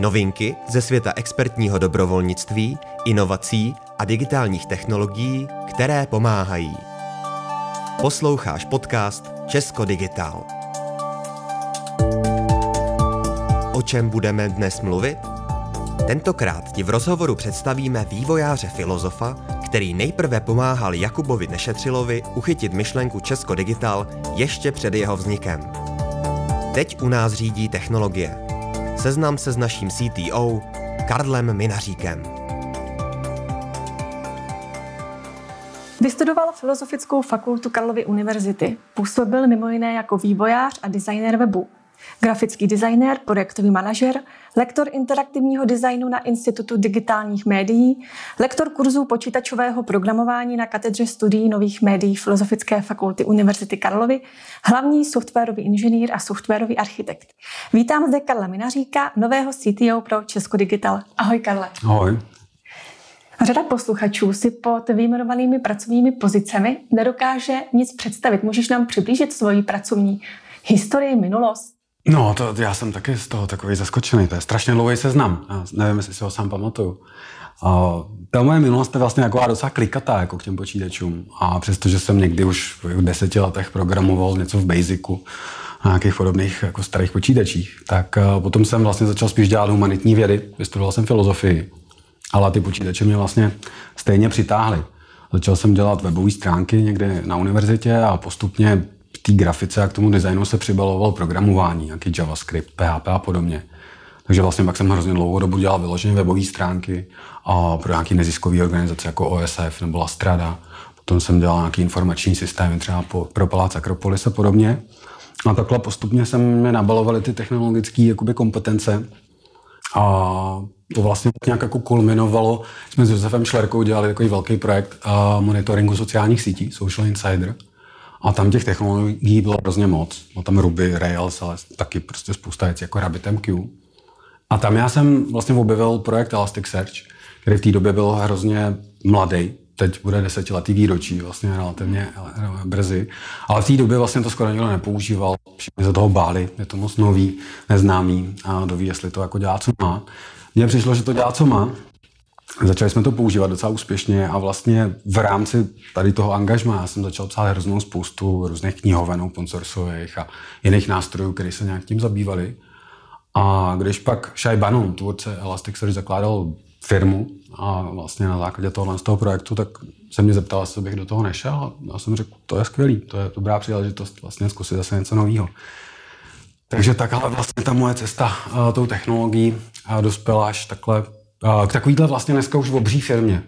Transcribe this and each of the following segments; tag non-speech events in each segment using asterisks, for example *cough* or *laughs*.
Novinky ze světa expertního dobrovolnictví, inovací a digitálních technologií, které pomáhají. Posloucháš podcast Česko Digital. O čem budeme dnes mluvit? Tentokrát ti v rozhovoru představíme vývojáře filozofa, který nejprve pomáhal Jakubovi Nešetřilovi uchytit myšlenku Česko Digital ještě před jeho vznikem. Teď u nás řídí technologie. Seznam se s naším CTO Karlem Minaříkem. Vystudoval Filozofickou fakultu Karlovy univerzity. Působil mimo jiné jako vývojář a designér webu grafický designér, projektový manažer, lektor interaktivního designu na Institutu digitálních médií, lektor kurzů počítačového programování na katedře studií nových médií Filozofické fakulty Univerzity Karlovy, hlavní softwarový inženýr a softwarový architekt. Vítám zde Karla Minaříka, nového CTO pro Česko Digital. Ahoj Karle. Ahoj. Řada posluchačů si pod výjmenovanými pracovními pozicemi nedokáže nic představit. Můžeš nám přiblížit svoji pracovní historii, minulost? No, to já jsem taky z toho takový zaskočený. To je strašně dlouhý seznam. Já nevím, jestli si ho sám pamatuju. A ta moje minulost je vlastně jako docela klikatá jako k těm počítačům. A přestože jsem někdy už v deseti letech programoval něco v Basicu, na nějakých podobných jako starých počítačích, tak eh, potom jsem vlastně začal spíš dělat humanitní vědy, vystudoval jsem filozofii, ale ty počítače mě vlastně stejně přitáhly. Začal jsem dělat webové stránky někde na univerzitě a postupně té grafice a k tomu designu se přibaloval programování, nějaký JavaScript, PHP a podobně. Takže vlastně pak jsem hrozně dlouhou dobu dělal vyloženě webové stránky a pro nějaké neziskové organizace jako OSF nebo Lastrada. Potom jsem dělal nějaký informační systémy třeba pro Palác Akropolis a podobně. A takhle postupně se mi nabalovaly ty technologické jakoby, kompetence. A to vlastně nějak jako kulminovalo. Jsme s Josefem Šlerkou dělali takový velký projekt monitoringu sociálních sítí, Social Insider. A tam těch technologií bylo hrozně moc. Bylo tam Ruby, Rails, ale taky prostě spousta věcí jako RabbitMQ. A tam já jsem vlastně objevil projekt Elasticsearch, který v té době byl hrozně mladý. Teď bude desetiletý výročí, vlastně relativně brzy. Ale v té době vlastně to skoro nikdo nepoužíval. Všichni se toho báli, je to moc nový, neznámý a doví, jestli to jako dělá, co má. Mně přišlo, že to dělá, co má, Začali jsme to používat docela úspěšně a vlastně v rámci tady toho angažma já jsem začal psát hroznou spoustu různých knihoven open sourceových a jiných nástrojů, které se nějak tím zabývali. A když pak Shai Banon, tvůrce Elasticsearch, zakládal firmu a vlastně na základě tohohle z toho projektu, tak se mě zeptal, jestli bych do toho nešel a já jsem řekl, to je skvělý, to je dobrá příležitost vlastně zkusit zase něco nového. Takže takhle vlastně ta moje cesta uh, tou technologií uh, dospěla až takhle k takovýhle vlastně dneska už v obří firmě,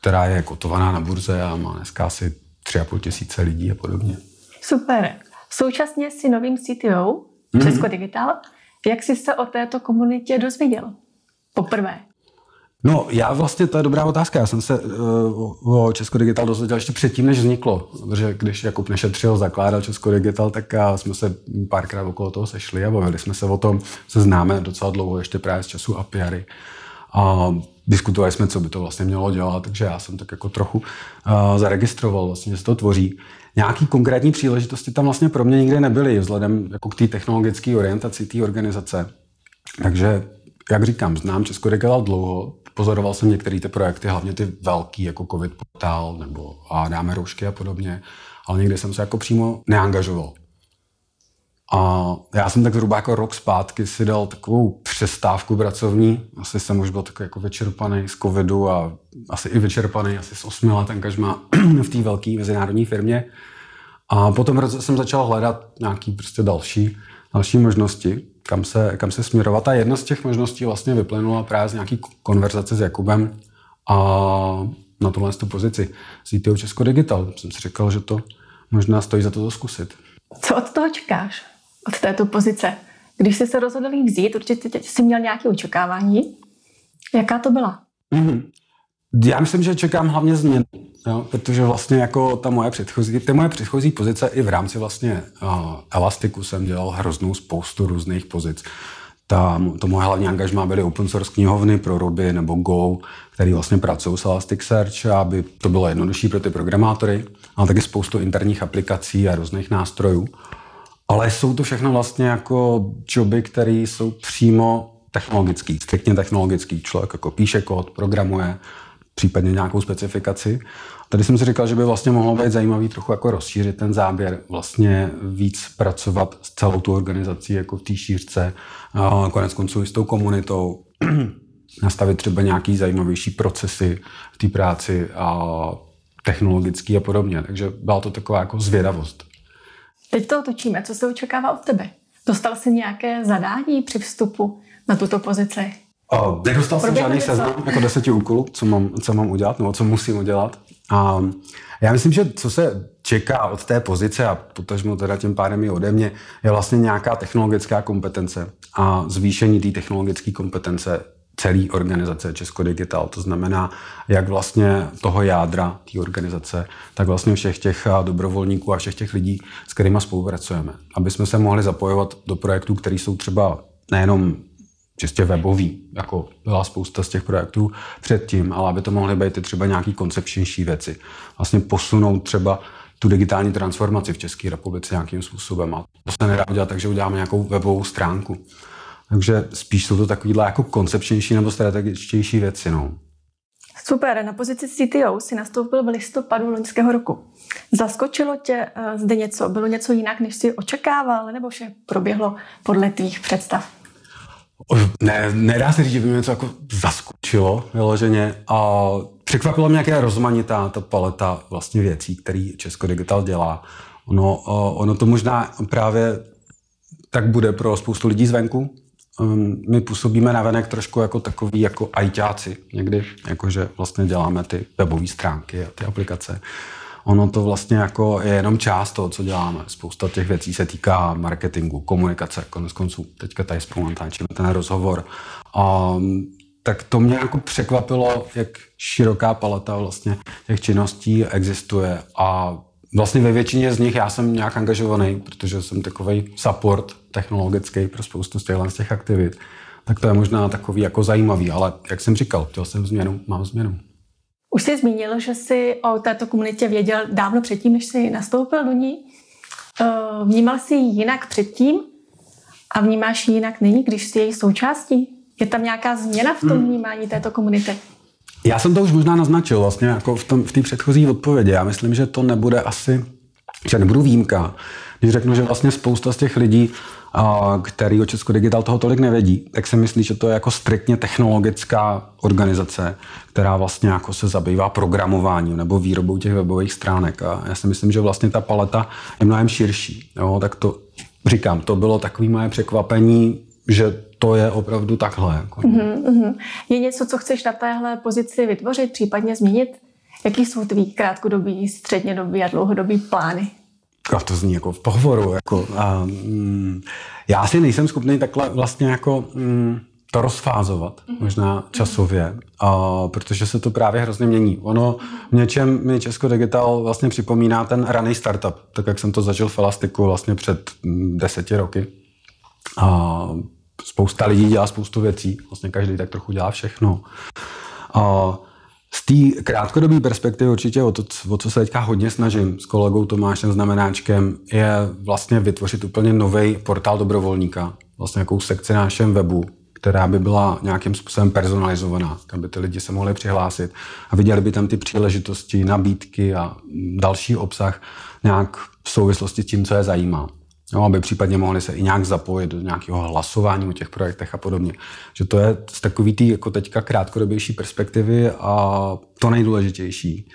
která je kotovaná na burze a má dneska asi tři a půl tisíce lidí a podobně. Super. Současně si novým CTO mm-hmm. Česko Digital. Jak jsi se o této komunitě dozvěděl? Poprvé. No, já vlastně, to je dobrá otázka. Já jsem se uh, o Česko Digital dozvěděl ještě předtím, než vzniklo. Protože když Jakub Nešetřil, zakládal Česko Digital, tak uh, jsme se párkrát okolo toho sešli a bavili jsme se o tom, se známe docela dlouho, ještě právě z času APIary. A diskutovali jsme, co by to vlastně mělo dělat, takže já jsem tak jako trochu uh, zaregistroval, vlastně, že se to tvoří. Nějaký konkrétní příležitosti tam vlastně pro mě nikdy nebyly, vzhledem jako k té technologické orientaci té organizace. Takže, jak říkám, znám Česko Digital dlouho, pozoroval jsem některé ty projekty, hlavně ty velký, jako COVID portál nebo a dáme roušky a podobně, ale nikdy jsem se jako přímo neangažoval. A já jsem tak zhruba jako rok zpátky si dal takovou přestávku pracovní. Asi jsem už byl takový jako vyčerpaný z covidu a asi i vyčerpaný asi z osmi let angažma *clears throat* v té velké mezinárodní firmě. A potom jsem začal hledat nějaký prostě další, další možnosti, kam se, kam se směrovat. A jedna z těch možností vlastně vyplynula právě z nějaký konverzace s Jakubem a na tohle tu pozici CTO Česko Digital. Jsem si říkal, že to možná stojí za to zkusit. Co od toho čekáš? Od této pozice. Když jsi se rozhodl vzít, určitě jsi měl nějaké očekávání. Jaká to byla? Mm-hmm. Já myslím, že čekám hlavně změnu, jo? protože vlastně jako ta moje předchozí, ty moje předchozí pozice i v rámci vlastně uh, Elastiku jsem dělal hroznou spoustu různých pozic. Ta, to moje hlavní angažmá byly open source knihovny pro Ruby nebo Go, který vlastně pracují s Elasticsearch, aby to bylo jednodušší pro ty programátory, ale taky spoustu interních aplikací a různých nástrojů. Ale jsou to všechno vlastně jako joby, které jsou přímo technologický, striktně technologický člověk, jako píše kód, programuje, případně nějakou specifikaci. Tady jsem si říkal, že by vlastně mohlo být zajímavý trochu jako rozšířit ten záběr, vlastně víc pracovat s celou tu organizací jako v té šířce, konec konců i s tou komunitou, *clears throat* nastavit třeba nějaký zajímavější procesy v té práci a technologický a podobně. Takže byla to taková jako zvědavost. Teď to otočíme. Co se očekává od tebe? Dostal jsi nějaké zadání při vstupu na tuto pozici? Uh, nedostal jsem žádný seznam jako deseti úkolů, co mám, co mám udělat, nebo co musím udělat. A já myslím, že co se čeká od té pozice a potažmo teda tím pádem i ode mě, je vlastně nějaká technologická kompetence a zvýšení té technologické kompetence celé organizace Česko Digital. To znamená, jak vlastně toho jádra té organizace, tak vlastně všech těch dobrovolníků a všech těch lidí, s kterými spolupracujeme. Aby jsme se mohli zapojovat do projektů, které jsou třeba nejenom čistě webový, jako byla spousta z těch projektů předtím, ale aby to mohly být i třeba nějaký koncepčnější věci. Vlastně posunout třeba tu digitální transformaci v České republice nějakým způsobem. A to se nedá udělat tak, že uděláme nějakou webovou stránku. Takže spíš jsou to takovýhle jako koncepčnější nebo strategičtější věci. No. Super, na pozici CTO si nastoupil v listopadu loňského roku. Zaskočilo tě uh, zde něco? Bylo něco jinak, než si očekával, nebo vše proběhlo podle tvých představ? Ne, nedá se říct, že by mě něco jako zaskočilo vyloženě. A překvapilo mě, jak je rozmanitá ta paleta vlastně věcí, které Česko Digital dělá. Ono, ono to možná právě tak bude pro spoustu lidí zvenku. Um, my působíme na venek trošku jako takový jako ajťáci někdy, jakože vlastně děláme ty webové stránky a ty aplikace. Ono to vlastně jako je jenom část toho, co děláme. Spousta těch věcí se týká marketingu, komunikace, konec konců. Teďka tady spolu ten rozhovor. Um, tak to mě jako překvapilo, jak široká paleta vlastně těch činností existuje a vlastně ve většině z nich já jsem nějak angažovaný, protože jsem takový support technologický pro spoustu z těch aktivit. Tak to je možná takový jako zajímavý, ale jak jsem říkal, chtěl jsem změnu, mám změnu. Už jsi zmínil, že jsi o této komunitě věděl dávno předtím, než jsi nastoupil do ní. Eh, vnímal jsi ji jinak předtím a vnímáš ji jinak nyní, když jsi její součástí? Je tam nějaká změna v tom hmm. vnímání této komunity? Já jsem to už možná naznačil vlastně jako v, tom, v té předchozí odpovědi. Já myslím, že to nebude asi, že nebudu výjimka, když řeknu, že vlastně spousta z těch lidí který o Česko Digital toho tolik nevědí, tak si myslí, že to je jako striktně technologická organizace, která vlastně jako se zabývá programováním nebo výrobou těch webových stránek. A já si myslím, že vlastně ta paleta je mnohem širší. Jo? Tak to říkám, to bylo takové moje překvapení, že to je opravdu takhle. Jako. Mm-hmm. Je něco, co chceš na téhle pozici vytvořit, případně změnit? Jaký jsou tvý krátkodobý, střednědobý a dlouhodobý plány? a to zní jako v pohovoru. Jako, a, mm, já si nejsem schopný takhle vlastně jako mm, to rozfázovat, mm-hmm. možná časově, a, protože se to právě hrozně mění. Ono v něčem mi Česko Digital vlastně připomíná ten raný startup, tak jak jsem to zažil v Elastiku vlastně před mm, deseti roky. A spousta lidí dělá spoustu věcí, vlastně každý tak trochu dělá všechno. A, z té krátkodobé perspektivy určitě o, to, o co se teďka hodně snažím s kolegou Tomášem Znamenáčkem, je vlastně vytvořit úplně nový portál dobrovolníka, vlastně jakou sekci na našem webu, která by byla nějakým způsobem personalizovaná, aby ty lidi se mohli přihlásit a viděli by tam ty příležitosti, nabídky a další obsah nějak v souvislosti s tím, co je zajímá. No, aby případně mohli se i nějak zapojit do nějakého hlasování o těch projektech a podobně. Že to je z takový tý jako teďka krátkodobější perspektivy a to nejdůležitější.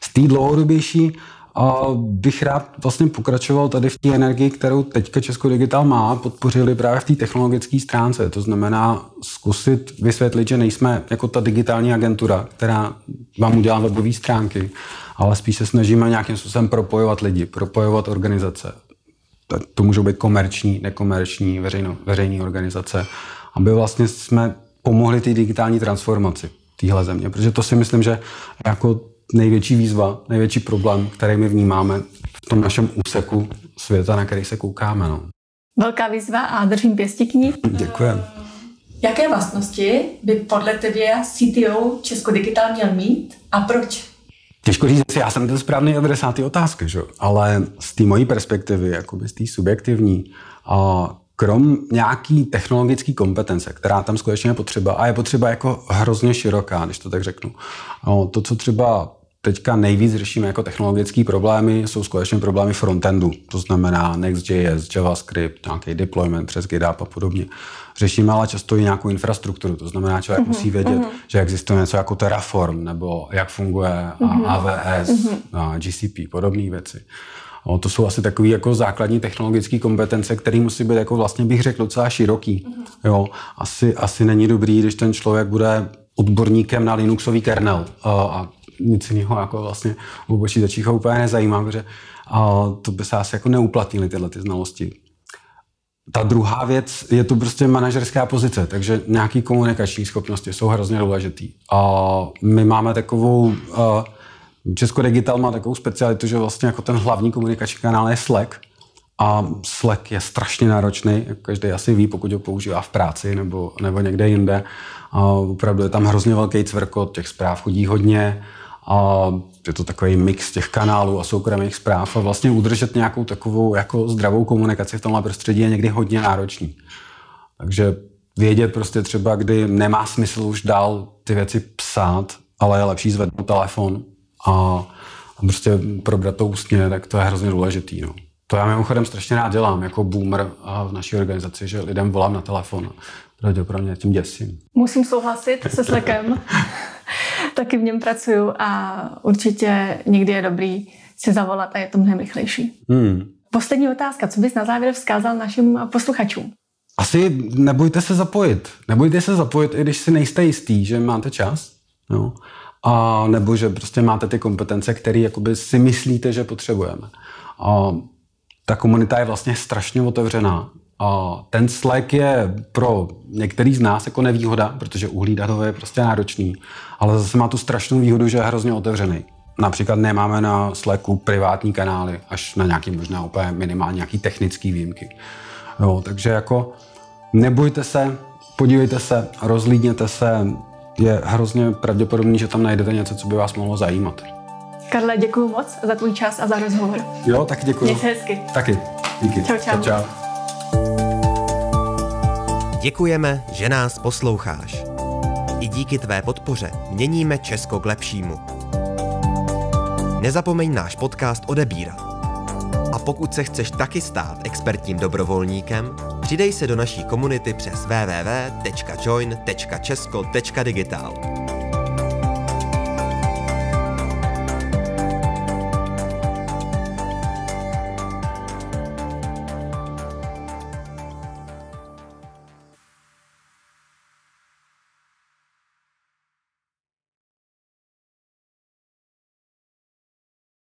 Z té dlouhodobější a bych rád vlastně pokračoval tady v té energii, kterou teďka Česko Digital má, podpořili právě v té technologické stránce. To znamená zkusit vysvětlit, že nejsme jako ta digitální agentura, která vám udělá webové stránky, ale spíš se snažíme nějakým způsobem propojovat lidi, propojovat organizace, to můžou být komerční, nekomerční, veřejno, veřejné organizace, aby vlastně jsme pomohli té digitální transformaci téhle země, protože to si myslím, že jako největší výzva, největší problém, který my vnímáme v tom našem úseku světa, na který se koukáme. No. Velká výzva a držím pěstí k ní. Děkujem. Jaké vlastnosti by podle tebe CTO Česko Digital měl mít a proč? Těžko říct, já jsem ten správný adresát ty otázky, že? ale z té mojí perspektivy, jakoby z té subjektivní, a krom nějaký technologické kompetence, která tam skutečně je potřeba a je potřeba jako hrozně široká, když to tak řeknu. No, to, co třeba teďka nejvíc řešíme jako technologické problémy, jsou skutečně problémy frontendu. To znamená Next.js, JavaScript, nějaký deployment přes GitHub a podobně. Řešíme ale často i nějakou infrastrukturu. To znamená, člověk mm-hmm. musí vědět, mm-hmm. že existuje něco jako Terraform, nebo jak funguje mm-hmm. AWS, mm-hmm. GCP, podobné věci. O, to jsou asi takové jako základní technologické kompetence, které musí být, jako vlastně bych řekl, docela široký. Mm-hmm. Jo, asi, asi není dobrý, když ten člověk bude odborníkem na Linuxový kernel a, a nic jiného jako vlastně u počítačích ho úplně nezajímá, protože a to by se asi jako neuplatnily tyhle ty znalosti. Ta druhá věc je to prostě manažerská pozice, takže nějaký komunikační schopnosti jsou hrozně důležitý. A my máme takovou, Česko Digital má takovou specialitu, že vlastně jako ten hlavní komunikační kanál je Slack, a Slack je strašně náročný, jak každý asi ví, pokud ho používá v práci nebo, nebo někde jinde. A opravdu je tam hrozně velký cvrkot, těch zpráv chodí hodně a je to takový mix těch kanálů a soukromých zpráv a vlastně udržet nějakou takovou jako zdravou komunikaci v tomhle prostředí je někdy hodně náročný. Takže vědět prostě třeba, kdy nemá smysl už dál ty věci psát, ale je lepší zvednout telefon a, a prostě probrat to ústně, tak to je hrozně důležitý. No. To já mimochodem strašně rád dělám jako boomer v naší organizaci, že lidem volám na telefon. Pravděpodobně tím děsím. Musím souhlasit se Slackem. *laughs* Taky v něm pracuju a určitě někdy je dobrý si zavolat a je to mnohem rychlejší. Hmm. Poslední otázka. Co bys na závěr vzkázal našim posluchačům? Asi nebojte se zapojit. Nebojte se zapojit, i když si nejste jistý, že máte čas. No. A nebo že prostě máte ty kompetence, které si myslíte, že potřebujeme. A ta komunita je vlastně strašně otevřená. A ten Slack je pro některý z nás jako nevýhoda, protože uhlídat ho je prostě náročný, ale zase má tu strašnou výhodu, že je hrozně otevřený. Například nemáme na Slacku privátní kanály, až na nějaký možná úplně minimálně nějaký technický výjimky. Jo, takže jako nebojte se, podívejte se, rozlídněte se, je hrozně pravděpodobný, že tam najdete něco, co by vás mohlo zajímat. Karle, děkuji moc za tvůj čas a za rozhovor. Jo, tak děkuji. Měj se hezky. Taky. Díky. Čau, čau. čau, čau. Děkujeme, že nás posloucháš. I díky tvé podpoře měníme Česko k lepšímu. Nezapomeň náš podcast odebírat. A pokud se chceš taky stát expertním dobrovolníkem, přidej se do naší komunity přes www.join.česko.digital.